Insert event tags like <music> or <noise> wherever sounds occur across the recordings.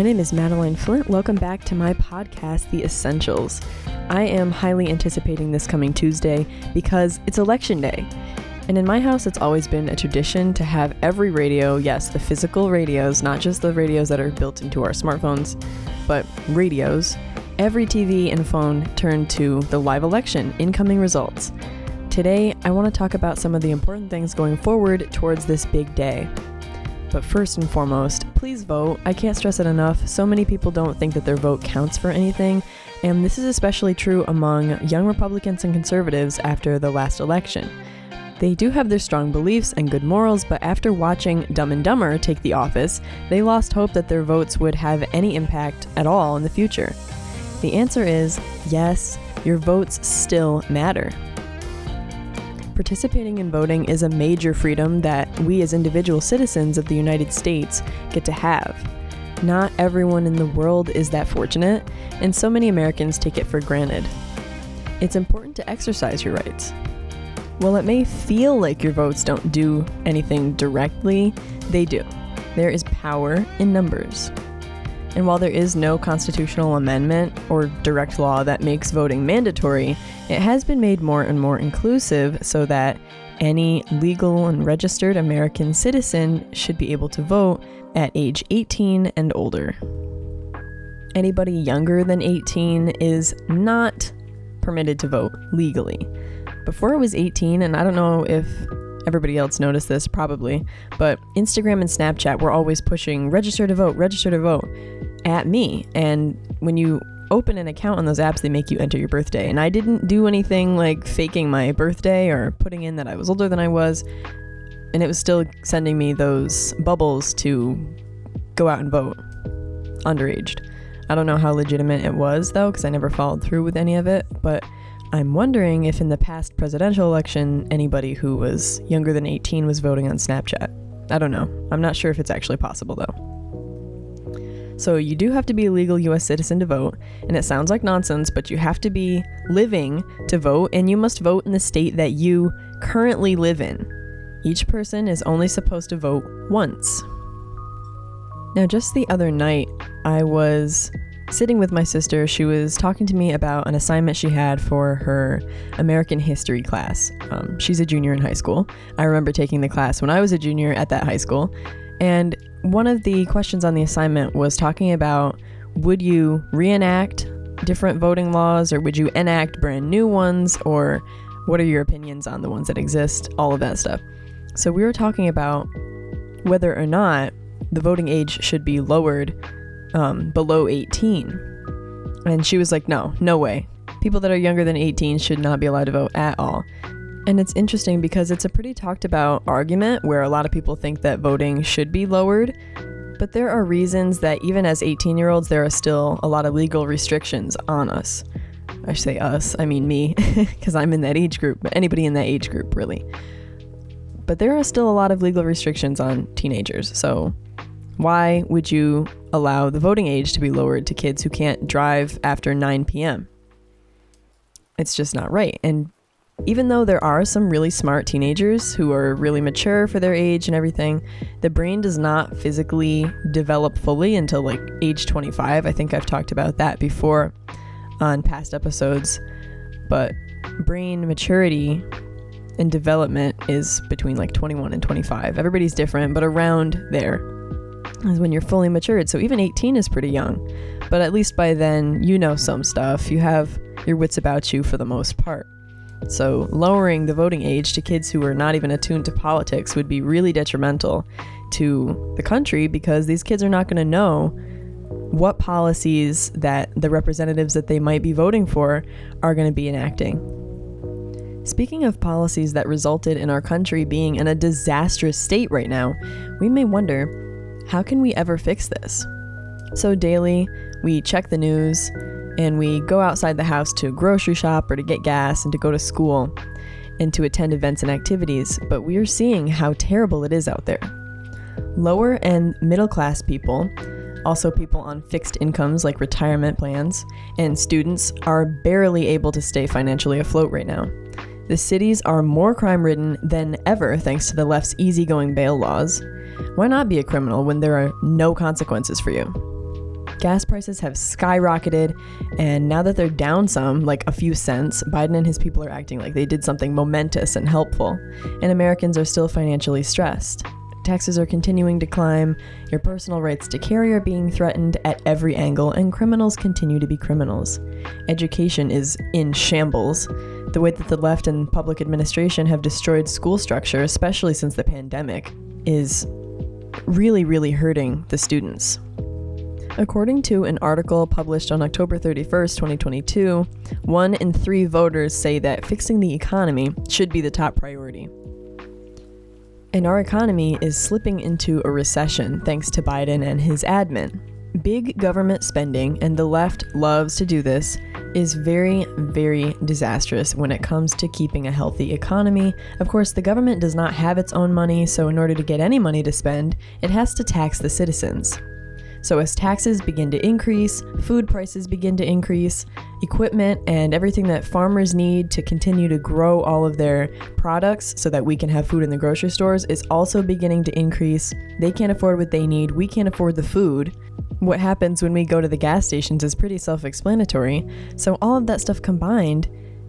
My name is Madeline Flint. Welcome back to my podcast, The Essentials. I am highly anticipating this coming Tuesday because it's election day. And in my house, it's always been a tradition to have every radio, yes, the physical radios, not just the radios that are built into our smartphones, but radios, every TV and phone turned to the live election, incoming results. Today, I want to talk about some of the important things going forward towards this big day. But first and foremost, please vote. I can't stress it enough. So many people don't think that their vote counts for anything, and this is especially true among young Republicans and conservatives after the last election. They do have their strong beliefs and good morals, but after watching Dumb and Dumber take the office, they lost hope that their votes would have any impact at all in the future. The answer is yes, your votes still matter. Participating in voting is a major freedom that we as individual citizens of the United States get to have. Not everyone in the world is that fortunate, and so many Americans take it for granted. It's important to exercise your rights. While it may feel like your votes don't do anything directly, they do. There is power in numbers. And while there is no constitutional amendment or direct law that makes voting mandatory, it has been made more and more inclusive so that any legal and registered American citizen should be able to vote at age 18 and older. Anybody younger than 18 is not permitted to vote legally. Before I was 18, and I don't know if everybody else noticed this probably, but Instagram and Snapchat were always pushing register to vote, register to vote at me. And when you open an account on those apps, they make you enter your birthday. And I didn't do anything like faking my birthday or putting in that I was older than I was. And it was still sending me those bubbles to go out and vote underaged. I don't know how legitimate it was though, because I never followed through with any of it. But I'm wondering if in the past presidential election, anybody who was younger than 18 was voting on Snapchat. I don't know. I'm not sure if it's actually possible though. So you do have to be a legal US citizen to vote, and it sounds like nonsense, but you have to be living to vote, and you must vote in the state that you currently live in. Each person is only supposed to vote once. Now, just the other night, I was sitting with my sister. She was talking to me about an assignment she had for her American history class. Um, she's a junior in high school. I remember taking the class when I was a junior at that high school. And one of the questions on the assignment was talking about would you reenact different voting laws or would you enact brand new ones or what are your opinions on the ones that exist? All of that stuff. So we were talking about whether or not the voting age should be lowered um, below 18. And she was like, no, no way. People that are younger than 18 should not be allowed to vote at all. And it's interesting because it's a pretty talked about argument where a lot of people think that voting should be lowered. But there are reasons that even as 18 year olds, there are still a lot of legal restrictions on us. I say us, I mean me, <laughs> because I'm in that age group, but anybody in that age group, really. But there are still a lot of legal restrictions on teenagers. So why would you allow the voting age to be lowered to kids who can't drive after 9 p.m.? It's just not right. And even though there are some really smart teenagers who are really mature for their age and everything, the brain does not physically develop fully until like age 25. I think I've talked about that before on past episodes. But brain maturity and development is between like 21 and 25. Everybody's different, but around there is when you're fully matured. So even 18 is pretty young. But at least by then, you know some stuff. You have your wits about you for the most part. So, lowering the voting age to kids who are not even attuned to politics would be really detrimental to the country because these kids are not going to know what policies that the representatives that they might be voting for are going to be enacting. Speaking of policies that resulted in our country being in a disastrous state right now, we may wonder how can we ever fix this? So, daily, we check the news and we go outside the house to grocery shop or to get gas and to go to school and to attend events and activities, but we are seeing how terrible it is out there. Lower and middle class people, also people on fixed incomes like retirement plans, and students are barely able to stay financially afloat right now. The cities are more crime ridden than ever thanks to the left's easygoing bail laws. Why not be a criminal when there are no consequences for you? Gas prices have skyrocketed, and now that they're down some, like a few cents, Biden and his people are acting like they did something momentous and helpful, and Americans are still financially stressed. Taxes are continuing to climb, your personal rights to carry are being threatened at every angle, and criminals continue to be criminals. Education is in shambles. The way that the left and public administration have destroyed school structure, especially since the pandemic, is really, really hurting the students. According to an article published on October 31st, 2022, one in three voters say that fixing the economy should be the top priority. And our economy is slipping into a recession thanks to Biden and his admin. Big government spending, and the left loves to do this, is very, very disastrous when it comes to keeping a healthy economy. Of course, the government does not have its own money, so in order to get any money to spend, it has to tax the citizens. So, as taxes begin to increase, food prices begin to increase, equipment and everything that farmers need to continue to grow all of their products so that we can have food in the grocery stores is also beginning to increase. They can't afford what they need, we can't afford the food. What happens when we go to the gas stations is pretty self explanatory. So, all of that stuff combined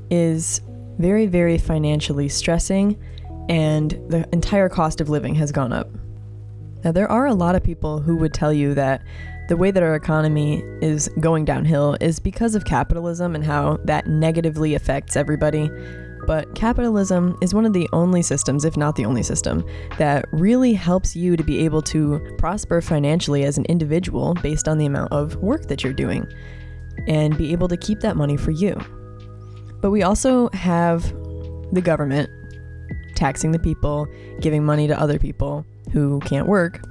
is very, very financially stressing, and the entire cost of living has gone up. Now, there are a lot of people who would tell you that the way that our economy is going downhill is because of capitalism and how that negatively affects everybody. But capitalism is one of the only systems, if not the only system, that really helps you to be able to prosper financially as an individual based on the amount of work that you're doing and be able to keep that money for you. But we also have the government taxing the people, giving money to other people who can't work.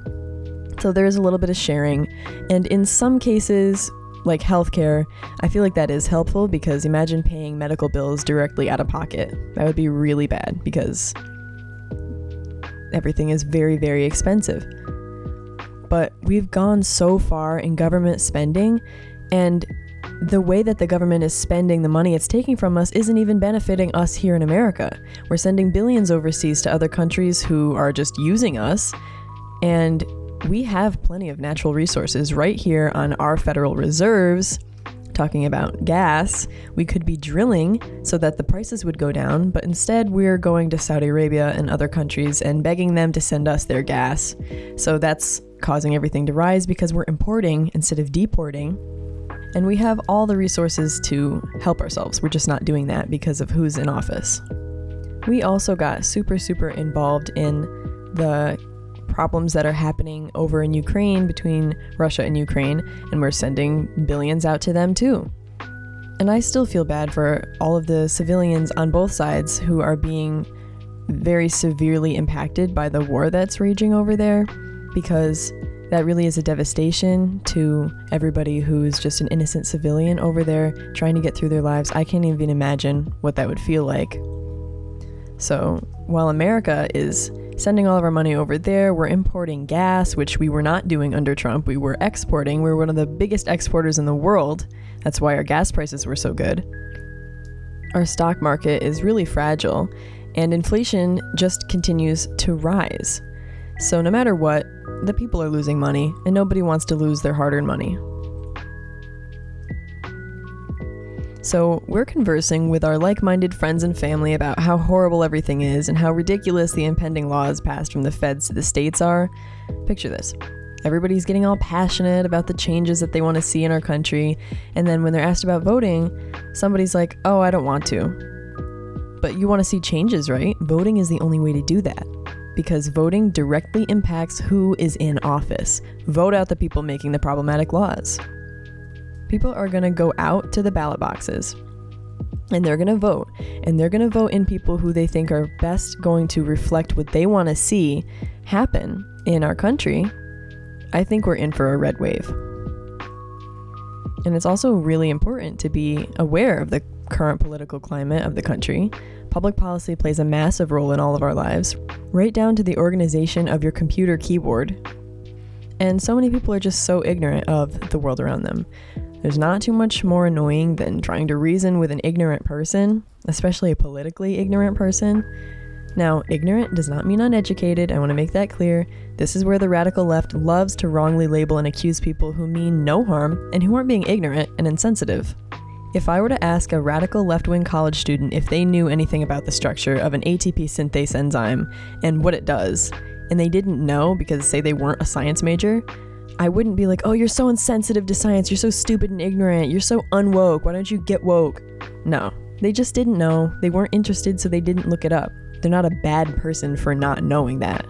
So there's a little bit of sharing. And in some cases, like healthcare, I feel like that is helpful because imagine paying medical bills directly out of pocket. That would be really bad because everything is very, very expensive. But we've gone so far in government spending, and the way that the government is spending the money it's taking from us isn't even benefiting us here in America. We're sending billions overseas to other countries who are just using us, and we have plenty of natural resources right here on our federal reserves. Talking about gas, we could be drilling so that the prices would go down, but instead we're going to Saudi Arabia and other countries and begging them to send us their gas. So that's causing everything to rise because we're importing instead of deporting and we have all the resources to help ourselves. We're just not doing that because of who's in office. We also got super, super involved in the problems that are happening over in Ukraine between Russia and Ukraine, and we're sending billions out to them too. And I still feel bad for all of the civilians on both sides who are being very severely impacted by the war that's raging over there because that really is a devastation to everybody who's just an innocent civilian over there trying to get through their lives. I can't even imagine what that would feel like. So, while America is sending all of our money over there, we're importing gas, which we were not doing under Trump. We were exporting. We were one of the biggest exporters in the world. That's why our gas prices were so good. Our stock market is really fragile, and inflation just continues to rise. So, no matter what, the people are losing money, and nobody wants to lose their hard earned money. So, we're conversing with our like minded friends and family about how horrible everything is and how ridiculous the impending laws passed from the feds to the states are. Picture this everybody's getting all passionate about the changes that they want to see in our country, and then when they're asked about voting, somebody's like, oh, I don't want to. But you want to see changes, right? Voting is the only way to do that because voting directly impacts who is in office. Vote out the people making the problematic laws. People are going to go out to the ballot boxes and they're going to vote. And they're going to vote in people who they think are best going to reflect what they want to see happen in our country. I think we're in for a red wave. And it's also really important to be aware of the current political climate of the country Public policy plays a massive role in all of our lives, right down to the organization of your computer keyboard. And so many people are just so ignorant of the world around them. There's not too much more annoying than trying to reason with an ignorant person, especially a politically ignorant person. Now, ignorant does not mean uneducated, I want to make that clear. This is where the radical left loves to wrongly label and accuse people who mean no harm and who aren't being ignorant and insensitive. If I were to ask a radical left wing college student if they knew anything about the structure of an ATP synthase enzyme and what it does, and they didn't know because, say, they weren't a science major, I wouldn't be like, oh, you're so insensitive to science, you're so stupid and ignorant, you're so unwoke, why don't you get woke? No, they just didn't know, they weren't interested, so they didn't look it up. They're not a bad person for not knowing that.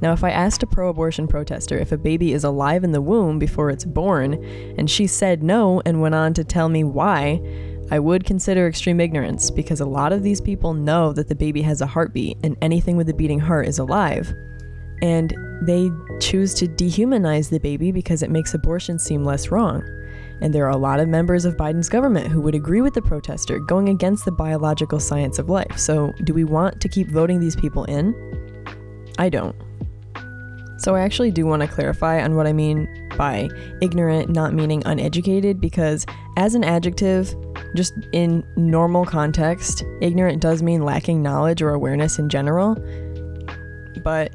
Now, if I asked a pro abortion protester if a baby is alive in the womb before it's born, and she said no and went on to tell me why, I would consider extreme ignorance because a lot of these people know that the baby has a heartbeat and anything with a beating heart is alive. And they choose to dehumanize the baby because it makes abortion seem less wrong. And there are a lot of members of Biden's government who would agree with the protester, going against the biological science of life. So, do we want to keep voting these people in? I don't. So I actually do want to clarify on what I mean by ignorant not meaning uneducated because as an adjective, just in normal context, ignorant does mean lacking knowledge or awareness in general. But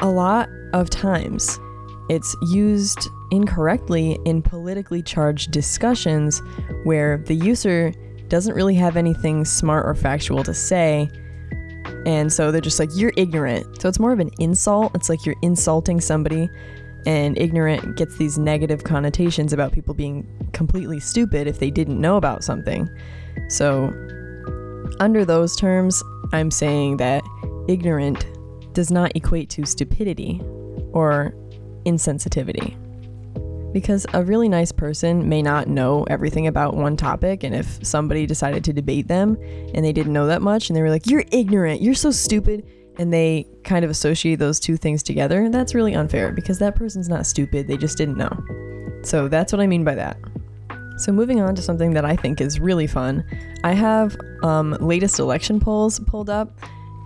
a lot of times it's used incorrectly in politically charged discussions where the user doesn't really have anything smart or factual to say and so they're just like, you're ignorant. So it's more of an insult. It's like you're insulting somebody, and ignorant gets these negative connotations about people being completely stupid if they didn't know about something. So, under those terms, I'm saying that ignorant does not equate to stupidity or insensitivity because a really nice person may not know everything about one topic and if somebody decided to debate them and they didn't know that much and they were like you're ignorant you're so stupid and they kind of associate those two things together that's really unfair because that person's not stupid they just didn't know. So that's what i mean by that. So moving on to something that i think is really fun. I have um, latest election polls pulled up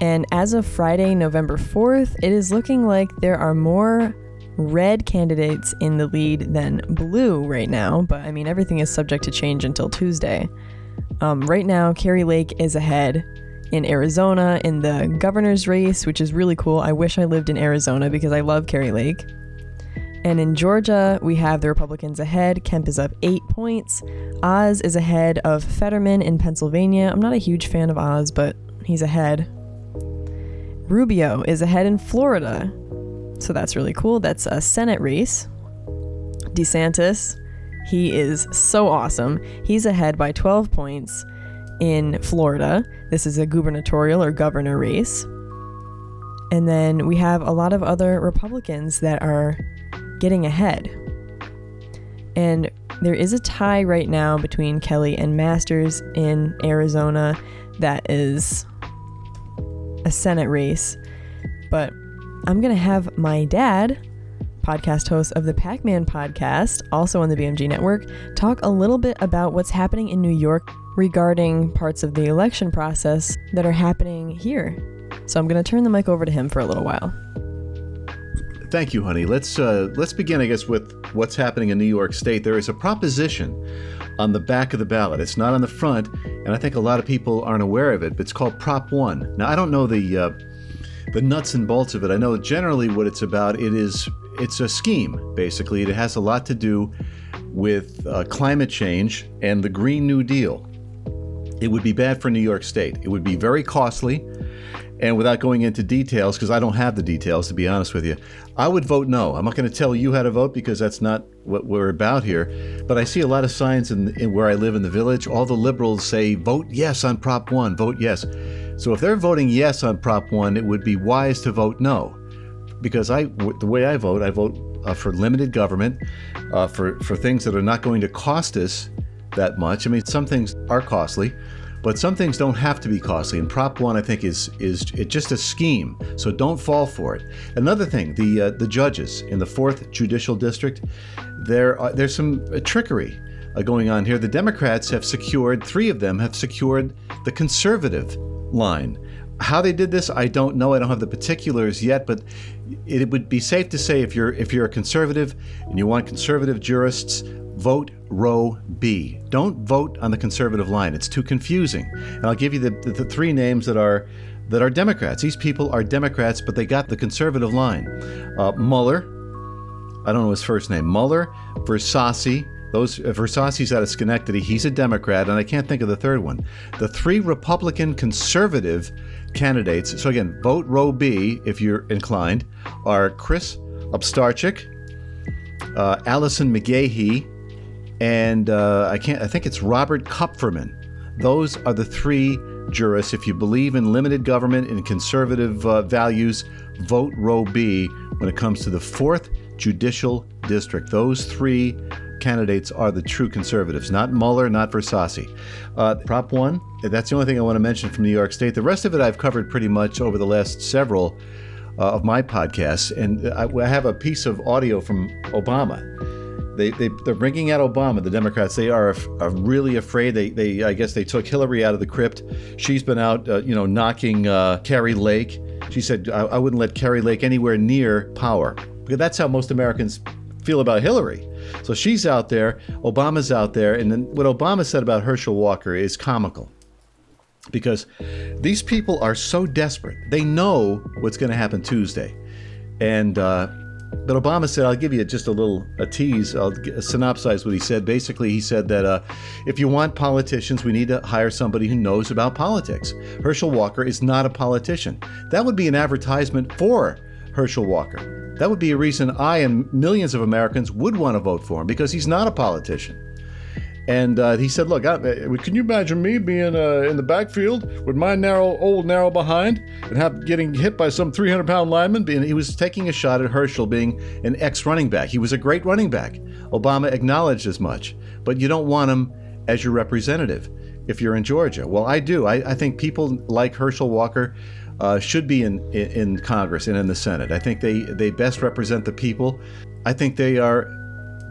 and as of friday november 4th it is looking like there are more red candidates in the lead than blue right now, but I mean, everything is subject to change until Tuesday. Um, right now, Kari Lake is ahead in Arizona in the governor's race, which is really cool. I wish I lived in Arizona because I love Kari Lake. And in Georgia, we have the Republicans ahead. Kemp is up eight points. Oz is ahead of Fetterman in Pennsylvania. I'm not a huge fan of Oz, but he's ahead. Rubio is ahead in Florida. So that's really cool. That's a Senate race. DeSantis, he is so awesome. He's ahead by 12 points in Florida. This is a gubernatorial or governor race. And then we have a lot of other Republicans that are getting ahead. And there is a tie right now between Kelly and Masters in Arizona that is a Senate race. But I'm going to have my dad, podcast host of the Pac Man podcast, also on the BMG network, talk a little bit about what's happening in New York regarding parts of the election process that are happening here. So I'm going to turn the mic over to him for a little while. Thank you, honey. Let's uh, let's begin, I guess, with what's happening in New York State. There is a proposition on the back of the ballot. It's not on the front, and I think a lot of people aren't aware of it. But it's called Prop One. Now, I don't know the uh, the nuts and bolts of it. I know generally what it's about. It is it's a scheme basically. It has a lot to do with uh, climate change and the Green New Deal. It would be bad for New York State. It would be very costly. And without going into details, because I don't have the details to be honest with you, I would vote no. I'm not going to tell you how to vote because that's not what we're about here. But I see a lot of signs in, in where I live in the village. All the liberals say, vote yes on Prop 1, vote yes. So if they're voting yes on Prop 1, it would be wise to vote no. Because I, the way I vote, I vote uh, for limited government, uh, for, for things that are not going to cost us that much. I mean, some things are costly, but some things don't have to be costly. And Prop 1, I think, is is just a scheme. So don't fall for it. Another thing, the uh, the judges in the 4th Judicial District, there are, there's some uh, trickery uh, going on here. The Democrats have secured, three of them have secured the conservative line. How they did this, I don't know. I don't have the particulars yet, but it would be safe to say if you're if you're a conservative and you want conservative jurists, vote row B. Don't vote on the conservative line. It's too confusing. And I'll give you the, the, the three names that are that are Democrats. These people are Democrats, but they got the conservative line. Uh, Mueller, I don't know his first name, Mueller, Versaci, those uh, Versaci's out of Schenectady. He's a Democrat, and I can't think of the third one. The three Republican conservative candidates. So again, vote row B if you're inclined. Are Chris Obstarczyk, uh, Allison McGahey, and uh, I can't. I think it's Robert Kupferman. Those are the three jurists. If you believe in limited government and conservative uh, values, vote row B when it comes to the fourth judicial district. Those three candidates are the true conservatives, not Mueller, not Versaci. Uh, Prop 1, that's the only thing I want to mention from New York State. The rest of it I've covered pretty much over the last several uh, of my podcasts. And I, I, have a piece of audio from Obama. They, they, they're bringing out Obama, the Democrats. They are, are really afraid. They, they, I guess they took Hillary out of the crypt. She's been out, uh, you know, knocking uh, Kari Lake. She said, I, I wouldn't let Kari Lake anywhere near power. Because that's how most Americans feel about Hillary. So she's out there, Obama's out there, and then what Obama said about Herschel Walker is comical. Because these people are so desperate. They know what's going to happen Tuesday. And, uh, but Obama said, I'll give you just a little a tease. I'll synopsize what he said. Basically, he said that uh, if you want politicians, we need to hire somebody who knows about politics. Herschel Walker is not a politician. That would be an advertisement for Herschel Walker. That would be a reason I and millions of Americans would want to vote for him because he's not a politician. And uh, he said, "Look, I, uh, can you imagine me being uh, in the backfield with my narrow, old narrow behind, and have getting hit by some 300-pound lineman?" And he was taking a shot at Herschel being an ex-running back. He was a great running back. Obama acknowledged as much, but you don't want him as your representative if you're in Georgia. Well, I do. I, I think people like Herschel Walker uh, should be in, in, Congress and in the Senate. I think they they best represent the people. I think they are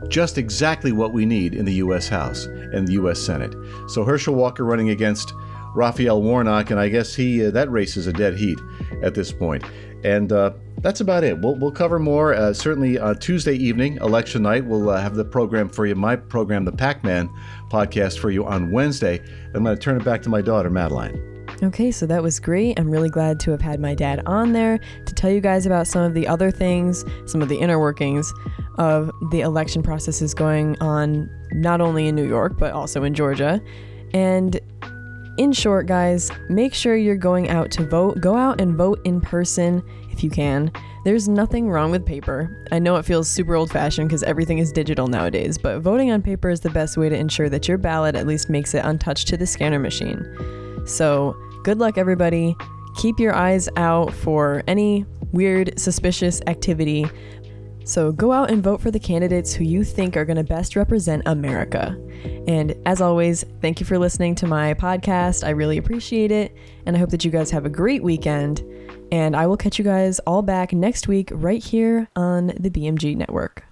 just exactly what we need in the U.S. House and the U.S. Senate. So Herschel Walker running against Raphael Warnock, and I guess he uh, that race is a dead heat at this point. And uh, that's about it. We'll, we'll cover more uh, certainly uh, Tuesday evening, election night. We'll uh, have the program for you, my program, the Pac Man podcast for you on Wednesday. I'm going to turn it back to my daughter, Madeline. Okay, so that was great. I'm really glad to have had my dad on there to tell you guys about some of the other things, some of the inner workings of the election processes going on, not only in New York, but also in Georgia. And in short, guys, make sure you're going out to vote. Go out and vote in person if you can. There's nothing wrong with paper. I know it feels super old fashioned because everything is digital nowadays, but voting on paper is the best way to ensure that your ballot at least makes it untouched to the scanner machine. So, Good luck, everybody. Keep your eyes out for any weird, suspicious activity. So go out and vote for the candidates who you think are going to best represent America. And as always, thank you for listening to my podcast. I really appreciate it. And I hope that you guys have a great weekend. And I will catch you guys all back next week right here on the BMG Network.